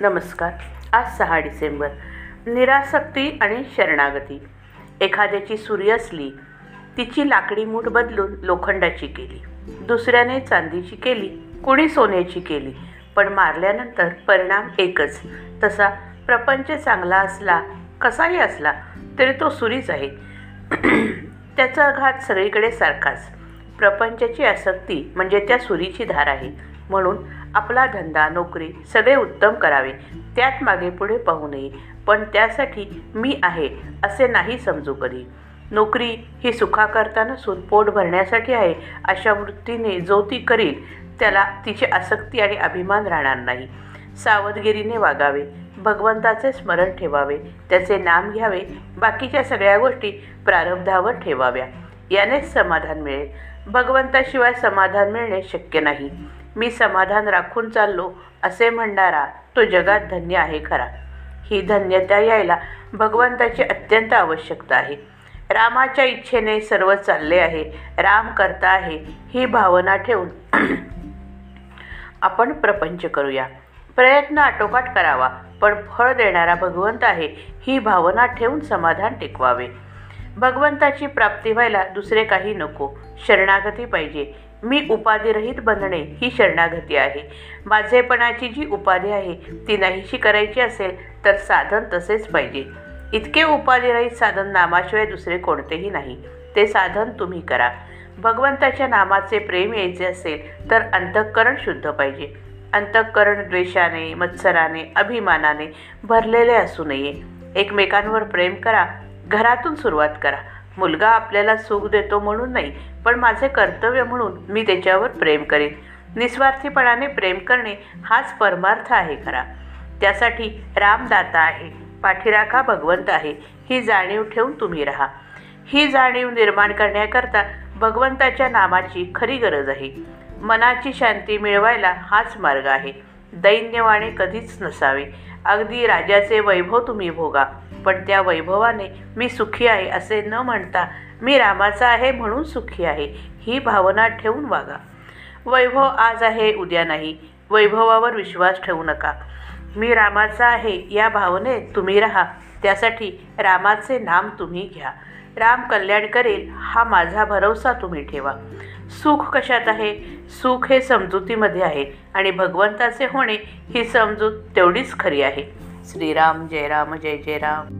नमस्कार. आज सहा डिसेंबर. निरासक्ती आणि शरणागती. एखाद्याची सुरी असली तिची लाकडी मूठ बदलून लोखंडाची केली. दुसऱ्याने चांदीची केली कुणी सोन्याची केली पण मारल्यानंतर परिणाम एकच. तसा प्रपंच चांगला असला कसाही असला तरी तो सुरीच आहे. त्याचा घात सगळीकडे सारखाच. प्रपंचाची आसक्ती म्हणजे त्या सुरीची धार आहे. म्हणून आपला धंदा नोकरी सगळे उत्तम करावे. त्यात मागे पुढे पाहू नये. पण त्यासाठी मी आहे असे नाही समजू कधी. नोकरी ही सुखाकरता नसून पोट भरण्यासाठी आहे अशा वृत्तीने जो ती करील त्याला तिची आसक्ती आणि अभिमान राहणार नाही. सावधगिरीने वागावे. भगवंताचे स्मरण ठेवावे. त्याचे नाम घ्यावे. बाकीच्या सगळ्या गोष्टी प्रारब्धावर ठेवाव्या. यानेच समाधान मिळेल. भगवंताशिवाय समाधान मिळणे शक्य नाही. मी समाधान राखून चाललो असे म्हणणारा तो जगात धन्य आहे खरा. ही धन्यता यायला भगवंताची अत्यंत आवश्यकता आहे. रामाच्या इच्छेने सर्व चालले आहे राम करता आहे ही भावना ठेवून आपण प्रपंच करूया. प्रयत्न आटोकाट करावा पण फळ देणारा भगवंत आहे ही भावना ठेवून समाधान टिकवावे. भगवंताची प्राप्ती व्हायला दुसरे काही नको शरणागती पाहिजे. मी उपाधिरहित बनणे ही शरणागती आहे. माझेपणाची जी उपाधी आहे ती नाहीशी करायची असेल तर साधन तसेच पाहिजे. इतके उपाधिरहित साधन नामाशिवाय दुसरे कोणतेही नाही. ते साधन तुम्ही करा. भगवंताच्या नामाचे प्रेम यायचे असेल तर अंतःकरण शुद्ध पाहिजे. अंतःकरण द्वेषाने मत्सराने अभिमानाने भरलेले असू नये. एकमेकांवर प्रेम करा. घरातून सुरुवात करा. मुलगा आपल्याला सुख देतो म्हणून नाही पण माझे कर्तव्य म्हणून मी त्याच्यावर प्रेम करेन. निस्वार्थीपणाने प्रेम करणे हाच परमार्थ आहे खरा. त्यासाठी रामदाता आहे पाठीराखा भगवंत आहे ही जाणीव ठेवून तुम्ही राहा. ही जाणीव निर्माण करण्याकरता भगवंताच्या नामाची खरी गरज आहे. मनाची शांती मिळवायला हाच मार्ग आहे. दैन्यवाणे कधीच नसावे. अगदी राजाचे वैभव तुम्ही भोगा पण त्या वैभवाने मी सुखी आहे असे न म्हणता मी रामाचा आहे म्हणून सुखी आहे ही भावना ठेवून वागा. वैभव आज आहे उद्या नाही. वैभवावर विश्वास ठेवू नका. मी रामाचा आहे या भावनेत तुम्ही राहा. त्यासाठी रामाचे नाम तुम्ही घ्या. राम कल्याण करेल हा माझा भरवसा तुम्ही ठेवा. सुख कशात आहे? सुख हे समजुतीमध्ये आहे आणि भगवंताचे होणे ही समजूत तेवढीच खरी आहे. श्रीराम जय राम जय जय राम.